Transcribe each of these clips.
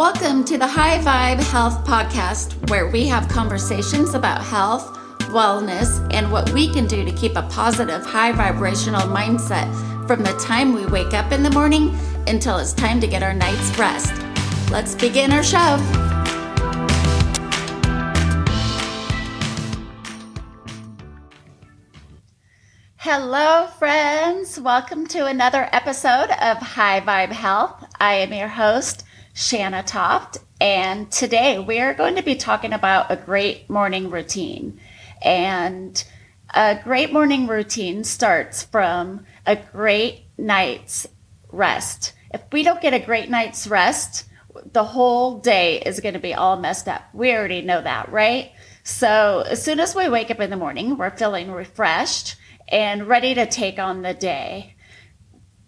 Welcome to the High Vibe Health Podcast, where we have conversations about health, wellness, and what we can do to keep a positive, high vibrational mindset from the time we wake up in the morning until it's time to get our night's rest. Let's begin our show. Hello, friends. Welcome to another episode of High Vibe Health. I am your host, Shanna Toft, and today we are going to be talking about a great morning routine. And a great morning routine starts from a great night's rest. If we don't get a great night's rest, the whole day is going to be all messed up. We already know that, right? So as soon as we wake up in the morning, we're feeling refreshed and ready to take on the day.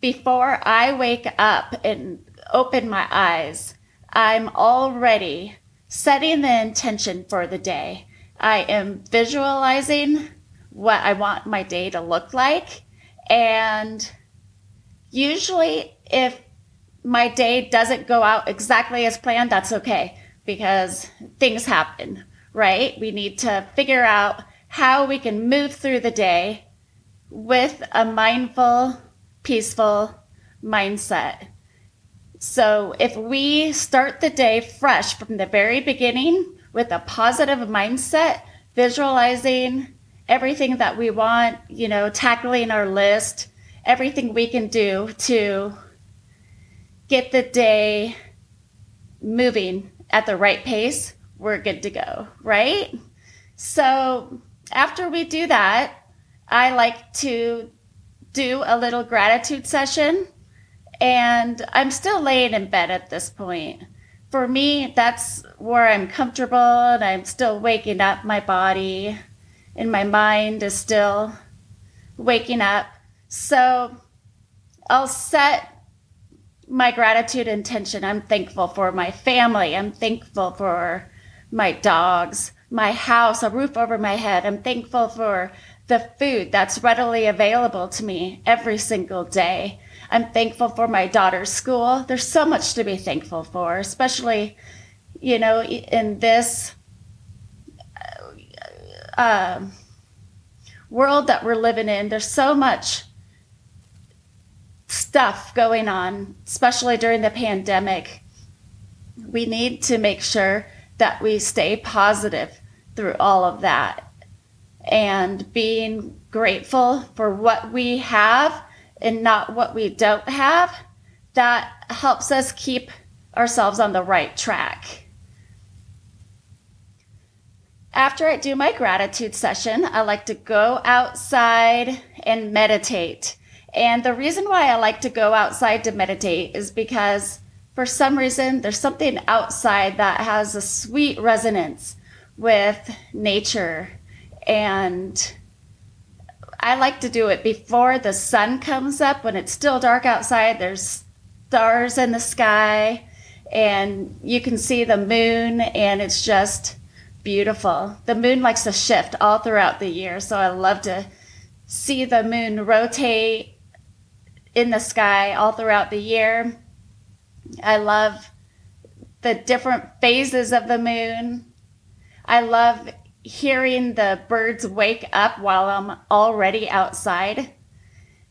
Before I wake up and open my eyes, I'm already setting the intention for the day. I am visualizing what I want my day to look like. And usually, if my day doesn't go out exactly as planned, that's okay because things happen, right? We need to figure out how we can move through the day with a mindful, peaceful mindset. So if we start the day fresh from the very beginning with a positive mindset, visualizing everything that we want, you know, tackling our list, everything we can do to get the day moving at the right pace, we're good to go, right? So after we do that, I like to do a little gratitude session. And I'm still laying in bed at this point. For me, that's where I'm comfortable and I'm still waking up my body and my mind is still waking up. So I'll set my gratitude intention. I'm thankful for my family. I'm thankful for my dogs, my house, a roof over my head. I'm thankful for the food that's readily available to me every single day. I'm thankful for my daughter's school. There's so much to be thankful for, especially, you know, in this uh, world that we're living in. There's so much stuff going on, especially during the pandemic. We need to make sure that we stay positive through all of that and being grateful for what we have and not what we don't have, that helps us keep ourselves on the right track. After I do my gratitude session, I like to go outside and meditate. And the reason why I like to go outside to meditate is because for some reason there's something outside that has a sweet resonance with nature and I like to do it before the sun comes up when it's still dark outside. There's stars in the sky and you can see the moon and it's just beautiful. The moon likes to shift all throughout the year, so I love to see the moon rotate in the sky all throughout the year. I love the different phases of the moon. I love hearing the birds wake up while I'm already outside.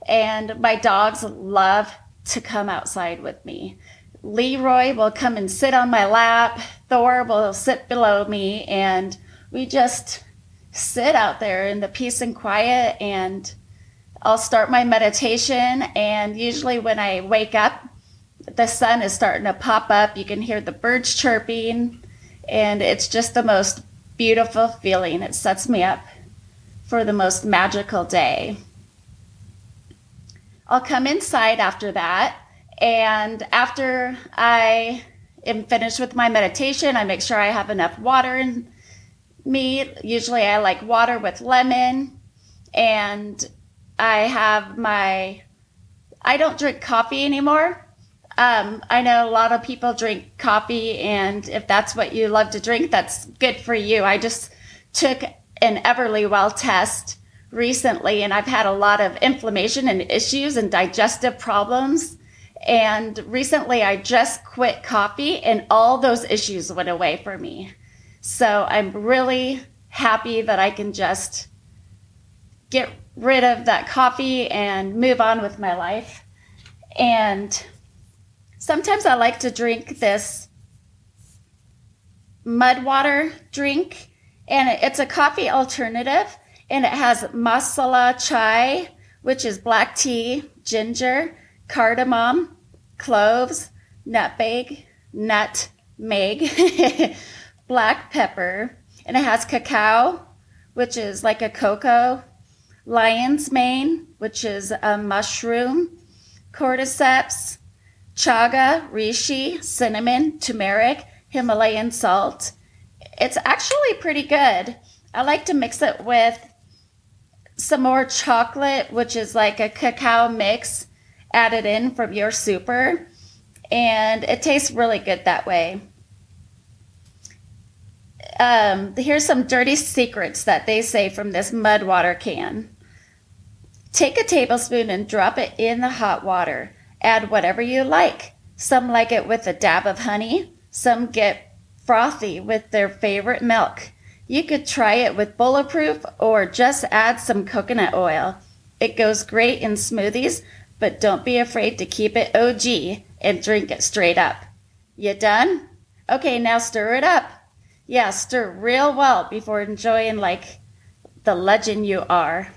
And my dogs love to come outside with me. Leroy will come and sit on my lap. Thor will sit below me and we just sit out there in the peace and quiet and I'll start my meditation and usually when I wake up the sun is starting to pop up. You can hear the birds chirping and it's just the most beautiful feeling. It sets me up for the most magical day. I'll come inside after that. And after I am finished with my meditation, I make sure I have enough water in me. Usually I like water with lemon. And I have my, I don't drink coffee anymore. Um, I know a lot of people drink coffee, and if that's what you love to drink, that's good for you. I just took an Everlywell test recently, and I've had a lot of inflammation and issues and digestive problems. And recently I just quit coffee and all those issues went away for me. So I'm really happy that I can just get rid of that coffee and move on with my life. And sometimes I like to drink this mud water drink, and it's a coffee alternative, and it has masala chai, which is black tea, ginger, cardamom, cloves, nutmeg, nutmeg, black pepper, and it has cacao, which is like a cocoa, lion's mane, which is a mushroom, cordyceps, chaga, reishi, cinnamon, turmeric, Himalayan salt. It's actually pretty good. I like to mix it with some more chocolate, which is like a cacao mix added in from your super. And it tastes really good that way. Um, here's some dirty secrets that they say from this mud water can. Take a tablespoon and drop it in the hot water. Add whatever you like. Some like it with a dab of honey. Some get frothy with their favorite milk. You could try it with bulletproof or just add some coconut oil. It goes great in smoothies, but don't be afraid to keep it OG and drink it straight up. You done? Okay, now stir it up. Yeah, stir real well before enjoying like the legend you are.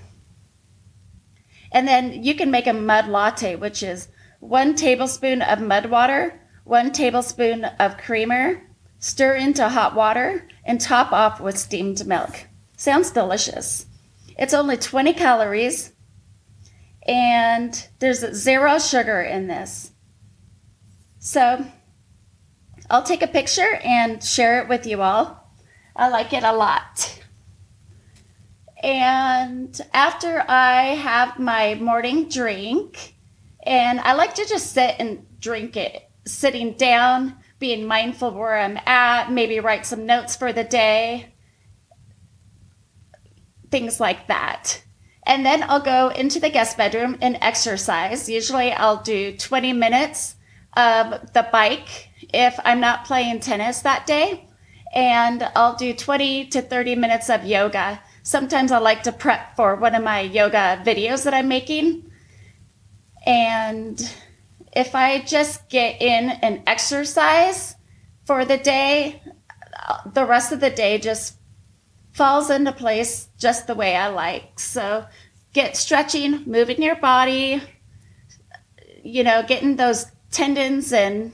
And then you can make a mud latte, which is one tablespoon of mud water, one tablespoon of creamer, stir into hot water, and top off with steamed milk. Sounds delicious. It's only 20 calories, and there's zero sugar in this. So I'll take a picture and share it with you all. I like it a lot. And after I have my morning drink, and I like to just sit and drink it sitting down, being mindful where I'm at, maybe write some notes for the day, things like that. And then I'll go into the guest bedroom and exercise. Usually I'll do 20 minutes of the bike if I'm not playing tennis that day. And I'll do 20 to 30 minutes of yoga. Sometimes I like to prep for one of my yoga videos that I'm making. And if I just get in and exercise for the day, the rest of the day just falls into place just the way I like. So get stretching, moving your body, you know, getting those tendons and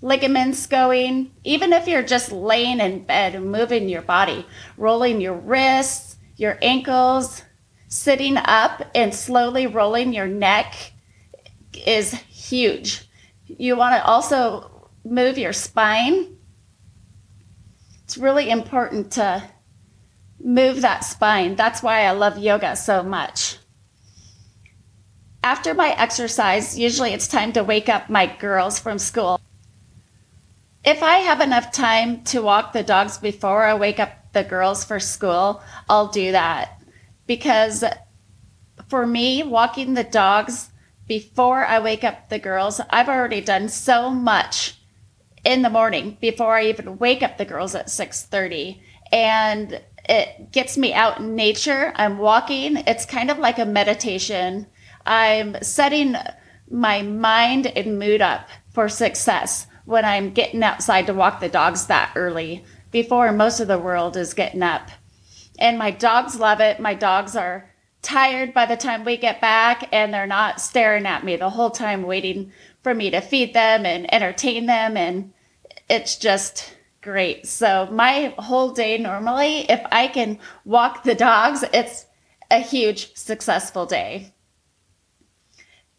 ligaments going. Even if you're just laying in bed and moving your body, rolling your wrists, your ankles, sitting up and slowly rolling your neck is huge. You want to also move your spine. It's really important to move that spine. That's why I love yoga so much. After my exercise, usually it's time to wake up my girls from school. If I have enough time to walk the dogs before I wake up the girls for school, I'll do that. Because for me, walking the dogs before I wake up the girls, I've already done so much in the morning before I even wake up the girls at 6:30 and it gets me out in nature. I'm walking. It's kind of like a meditation. I'm setting my mind and mood up for success when I'm getting outside to walk the dogs that early before most of the world is getting up. And my dogs love it. My dogs are tired by the time we get back and they're not staring at me the whole time waiting for me to feed them and entertain them and it's just great. So my whole day normally if I can walk the dogs it's a huge successful day.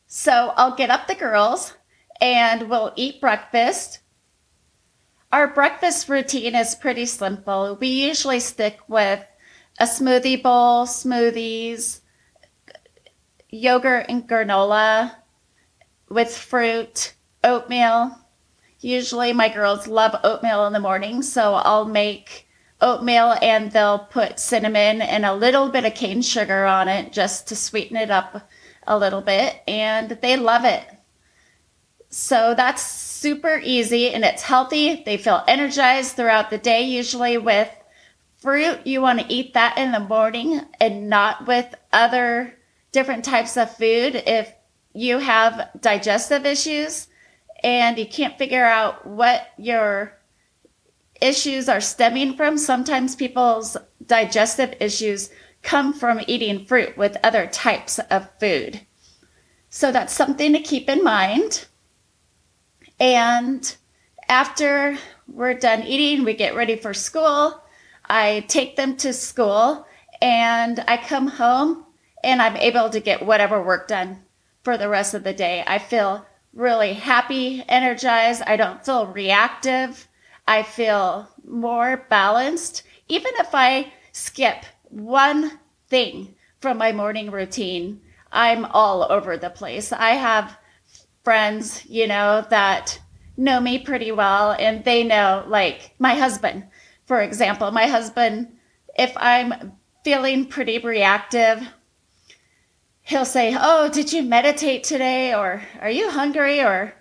So I'll get up the girls and we'll eat breakfast. Our breakfast routine is pretty simple. We usually stick with a smoothie bowl, smoothies, yogurt and granola with fruit, oatmeal. Usually my girls love oatmeal in the morning, so I'll make oatmeal and they'll put cinnamon and a little bit of cane sugar on it just to sweeten it up a little bit and they love it. So that's super easy and it's healthy. They feel energized throughout the day, usually with fruit. You want to eat that in the morning and not with other different types of food. If you have digestive issues and you can't figure out what your issues are stemming from, sometimes people's digestive issues come from eating fruit with other types of food. So that's something to keep in mind. And after we're done eating, we get ready for school. I take them to school and I come home and I'm able to get whatever work done for the rest of the day. I feel really happy, energized. I don't feel reactive. I feel more balanced. Even if I skip one thing from my morning routine, I'm all over the place. I have friends, you know, that know me pretty well and they know, like my husband, for example, my husband, if I'm feeling pretty reactive, he'll say, Oh, did you meditate today? Or are you hungry? Or,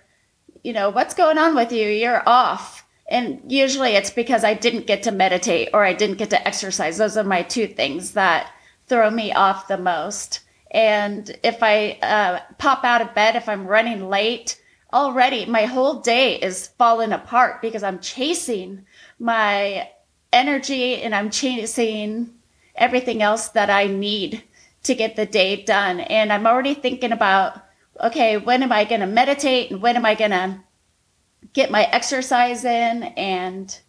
you know, what's going on with you? You're off. And usually it's because I didn't get to meditate or I didn't get to exercise. Those are my two things that throw me off the most. And if I uh, pop out of bed, if I'm running late, already my whole day is falling apart because I'm chasing my energy and I'm chasing everything else that I need to get the day done. And I'm already thinking about, okay, when am I going to meditate and when am I going to get my exercise in? And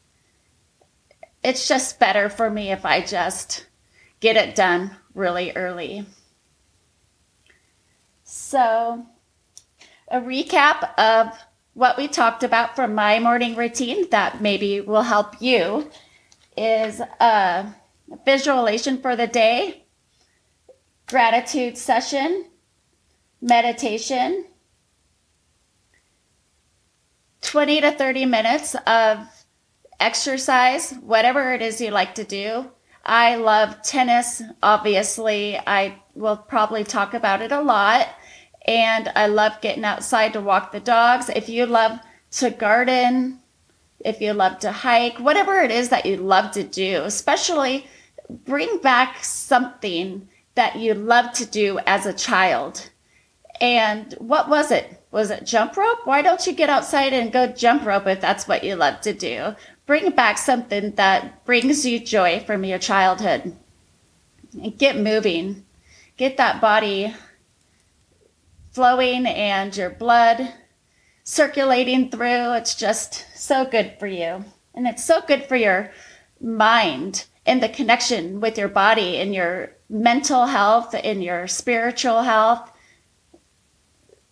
it's just better for me if I just get it done really early. So, a recap of what we talked about from my morning routine that maybe will help you is a visualization for the day, gratitude session, meditation, 20 to 30 minutes of exercise, whatever it is you like to do. I love tennis, obviously. I will probably talk about it a lot. And I love getting outside to walk the dogs. If you love to garden, if you love to hike, whatever it is that you love to do, especially bring back something that you loved to do as a child. And what was it? Was it jump rope? Why don't you get outside and go jump rope if that's what you love to do? Bring back something that brings you joy from your childhood. And get moving. Get that body flowing and your blood circulating through. It's just so good for you. And it's so good for your mind and the connection with your body and your mental health and your spiritual health.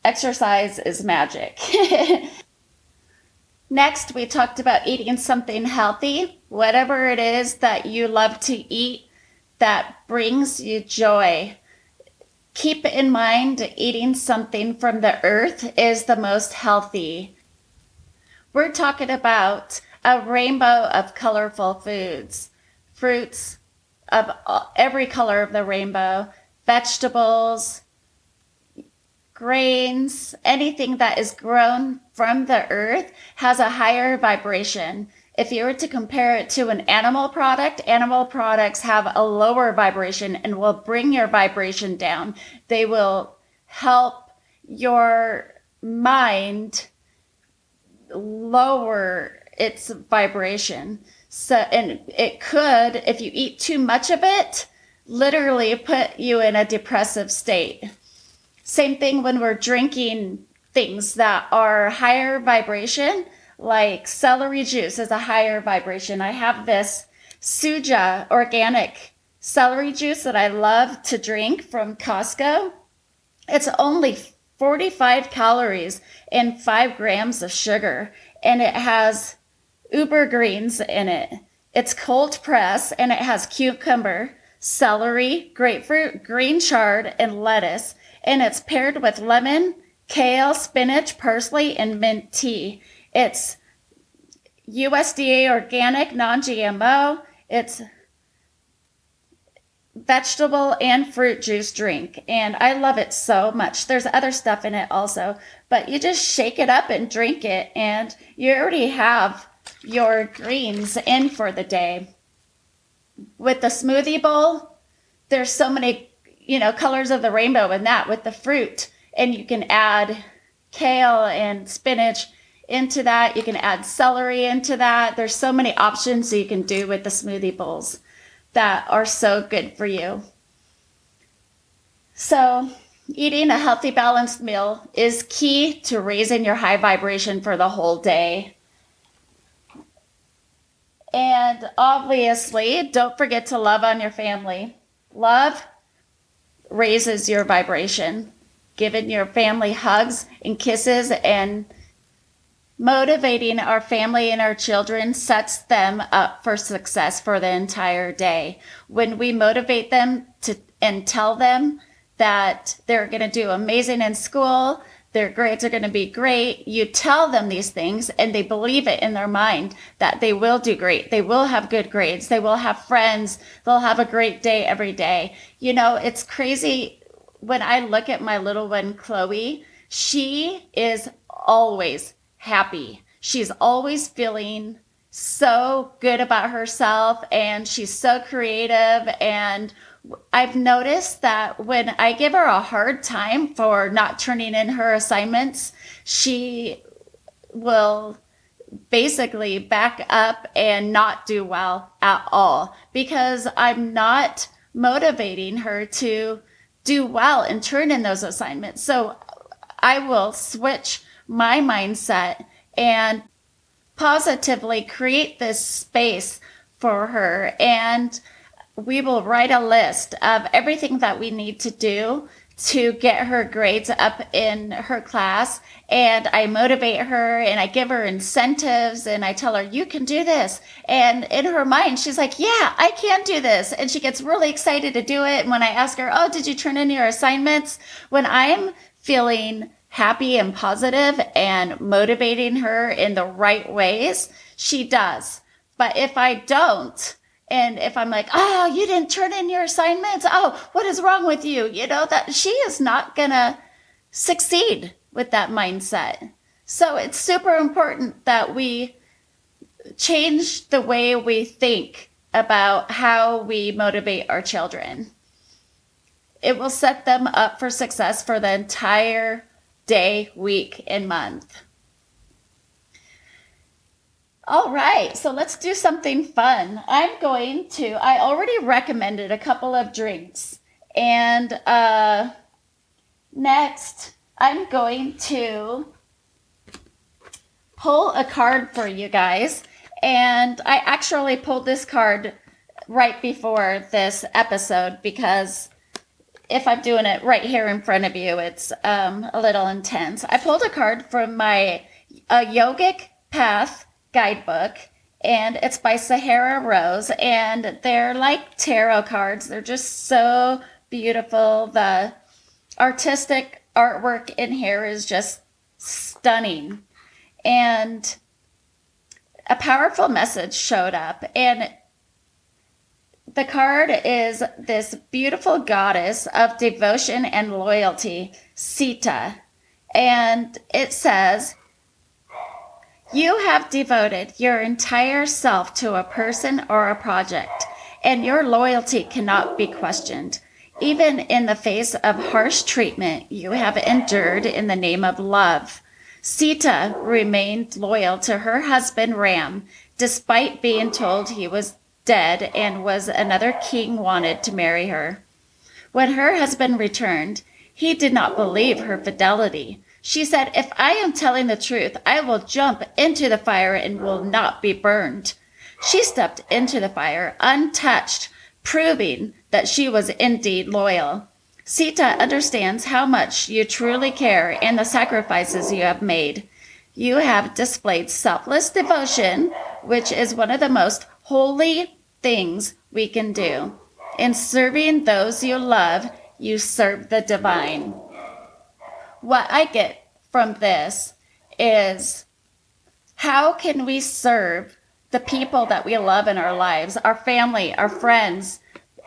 Exercise is magic. Next, we talked about eating something healthy, whatever it is that you love to eat that brings you joy keep in mind eating something from the earth is the most healthy. We're talking about a rainbow of colorful foods, fruits of every color of the rainbow, vegetables, grains, anything that is grown from the earth has a higher vibration if you were to compare it to an animal product, animal products have a lower vibration and will bring your vibration down. They will help your mind lower its vibration. So, and it could, if you eat too much of it, literally put you in a depressive state. Same thing when we're drinking things that are higher vibration like celery juice is a higher vibration. I have this Suja organic celery juice that I love to drink from Costco. It's only 45 calories and 5 grams of sugar, and it has uber greens in it. It's cold press and it has cucumber, celery, grapefruit, green chard, and lettuce, and it's paired with lemon, kale, spinach, parsley, and mint tea. It's USDA organic, non GMO. It's vegetable and fruit juice drink and I love it so much. There's other stuff in it also, but you just shake it up and drink it and you already have your greens in for the day. With the smoothie bowl, there's so many, you know, colors of the rainbow in that with the fruit and you can add kale and spinach into that. You can add celery into that. There's so many options you can do with the smoothie bowls that are so good for you. So, eating a healthy, balanced meal is key to raising your high vibration for the whole day. And obviously, don't forget to love on your family. Love raises your vibration. Giving your family hugs and kisses and Motivating our family and our children sets them up for success for the entire day. When we motivate them to and tell them that they're going to do amazing in school, their grades are going to be great. You tell them these things and they believe it in their mind that they will do great. They will have good grades. They will have friends. They'll have a great day every day. You know, it's crazy when I look at my little one, Chloe, she is always happy. She's always feeling so good about herself and she's so creative. And I've noticed that when I give her a hard time for not turning in her assignments, she will basically back up and not do well at all because I'm not motivating her to do well and turn in those assignments. So I will switch my mindset and positively create this space for her. And we will write a list of everything that we need to do to get her grades up in her class. And I motivate her and I give her incentives and I tell her, you can do this. And in her mind, she's like, yeah, I can do this. And she gets really excited to do it. And when I ask her, oh, did you turn in your assignments? When I'm feeling happy and positive and motivating her in the right ways, she does. But if I don't, and if I'm like, oh, you didn't turn in your assignments. Oh, what is wrong with you? You know, that she is not going to succeed with that mindset. So it's super important that we change the way we think about how we motivate our children. It will set them up for success for the entire day, week, and month. All right, so let's do something fun. I'm going to, I already recommended a couple of drinks. And uh, next, I'm going to pull a card for you guys. And I actually pulled this card right before this episode because if I'm doing it right here in front of you, it's um, a little intense. I pulled a card from my a Yogic Path guidebook, and it's by Sahara Rose, and they're like tarot cards. They're just so beautiful. The artistic artwork in here is just stunning, and a powerful message showed up, and the card is this beautiful goddess of devotion and loyalty, Sita. And it says, You have devoted your entire self to a person or a project, and your loyalty cannot be questioned. Even in the face of harsh treatment you have endured in the name of love. Sita remained loyal to her husband Ram, despite being told he was dead and was another king wanted to marry her. When her husband returned, he did not believe her fidelity. She said, If I am telling the truth, I will jump into the fire and will not be burned. She stepped into the fire untouched, proving that she was indeed loyal. Sita understands how much you truly care and the sacrifices you have made. You have displayed selfless devotion, which is one of the most holy things we can do. In serving those you love, you serve the divine. What I get from this is how can we serve the people that we love in our lives, our family, our friends,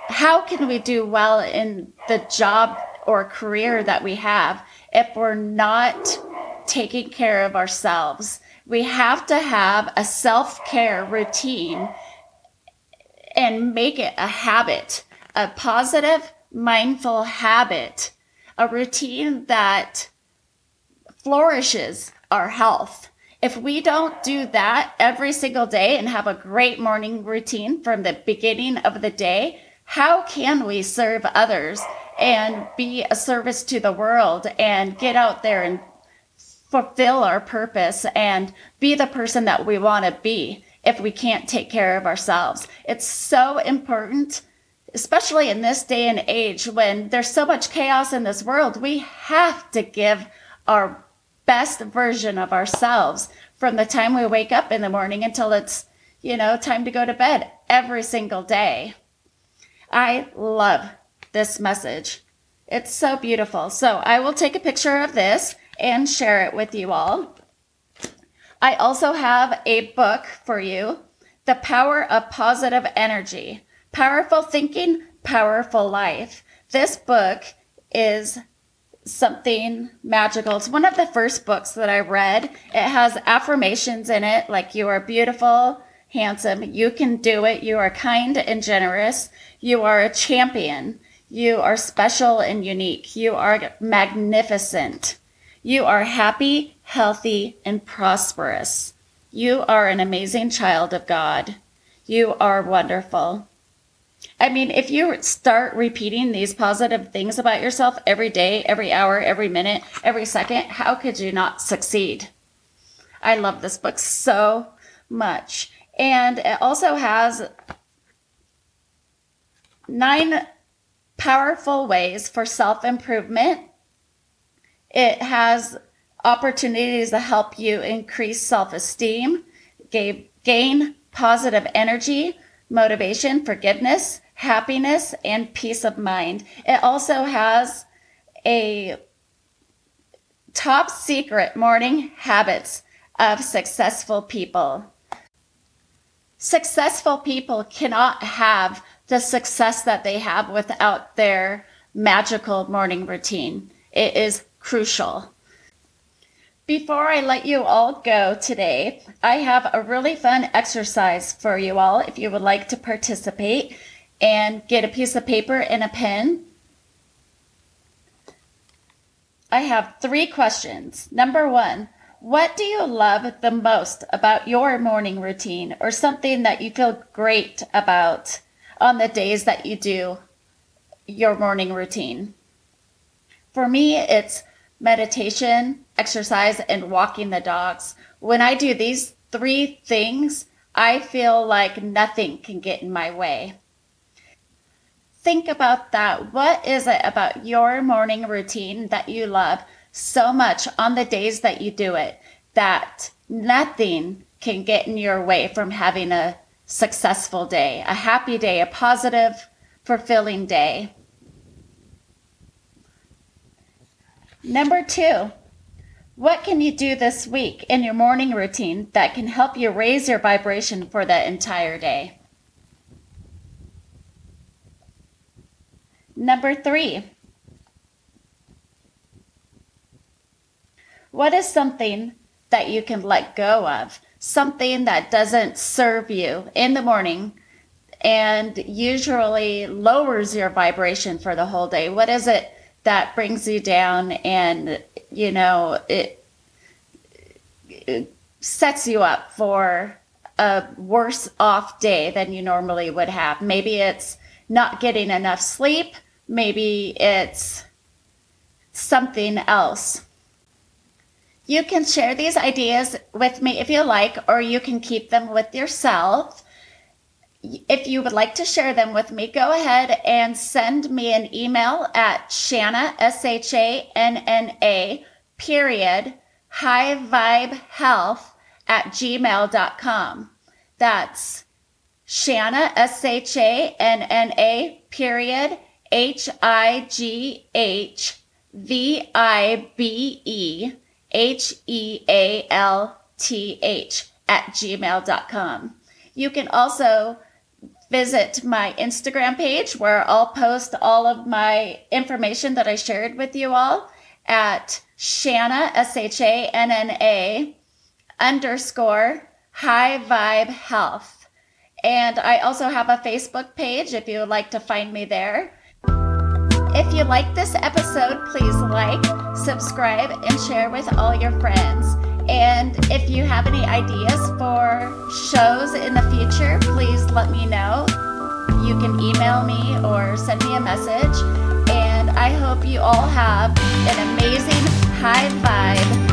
how can we do well in the job or career that we have if we're not taking care of ourselves? We have to have a self care routine and make it a habit, a positive, mindful habit, a routine that flourishes our health. If we don't do that every single day and have a great morning routine from the beginning of the day, how can we serve others and be a service to the world and get out there and fulfill our purpose and be the person that we want to be if we can't take care of ourselves? It's so important, especially in this day and age when there's so much chaos in this world. We have to give our best version of ourselves from the time we wake up in the morning until it's, you know, time to go to bed every single day. I love this message. It's so beautiful. So I will take a picture of this and share it with you all. I also have a book for you The Power of Positive Energy Powerful Thinking, Powerful Life. This book is something magical. It's one of the first books that I read. It has affirmations in it like you are beautiful, handsome, you can do it, you are kind and generous, you are a champion, you are special and unique, you are magnificent, you are happy, healthy, and prosperous. You are an amazing child of God. You are wonderful. I mean, if you start repeating these positive things about yourself every day, every hour, every minute, every second, how could you not succeed? I love this book so much. And it also has nine powerful ways for self improvement. It has opportunities to help you increase self esteem, gain positive energy, motivation, forgiveness, happiness, and peace of mind. It also has a top secret morning habits of successful people. Successful people cannot have the success that they have without their magical morning routine. It is crucial. Before I let you all go today, I have a really fun exercise for you all if you would like to participate and get a piece of paper and a pen. I have three questions. Number one, what do you love the most about your morning routine or something that you feel great about on the days that you do your morning routine? For me, it's meditation, exercise, and walking the dogs. When I do these three things, I feel like nothing can get in my way. Think about that. What is it about your morning routine that you love so much on the days that you do it that nothing can get in your way from having a successful day, a happy day, a positive, fulfilling day? Number two, what can you do this week in your morning routine that can help you raise your vibration for the entire day? Number three, what is something that you can let go of? Something that doesn't serve you in the morning and usually lowers your vibration for the whole day. What is it that brings you down and you know it, it sets you up for a worse off day than you normally would have. Maybe it's not getting enough sleep. Maybe it's something else. You can share these ideas with me if you like or you can keep them with yourself if you would like to share them with me, go ahead and send me an email at Shanna, S H A N N A, period, high vibe health at gmail.com. That's Shanna, S H A N N A, period, H I G H V I B E H E A L T H at gmail.com. You can also visit my Instagram page where I'll post all of my information that I shared with you all at Shanna, S H A N N A underscore high vibe health. And I also have a Facebook page if you would like to find me there. If you like this episode, please like, subscribe, and share with all your friends. And if you have any ideas for shows in the future, please let me know. You can email me or send me a message. And I hope you all have an amazing high vibe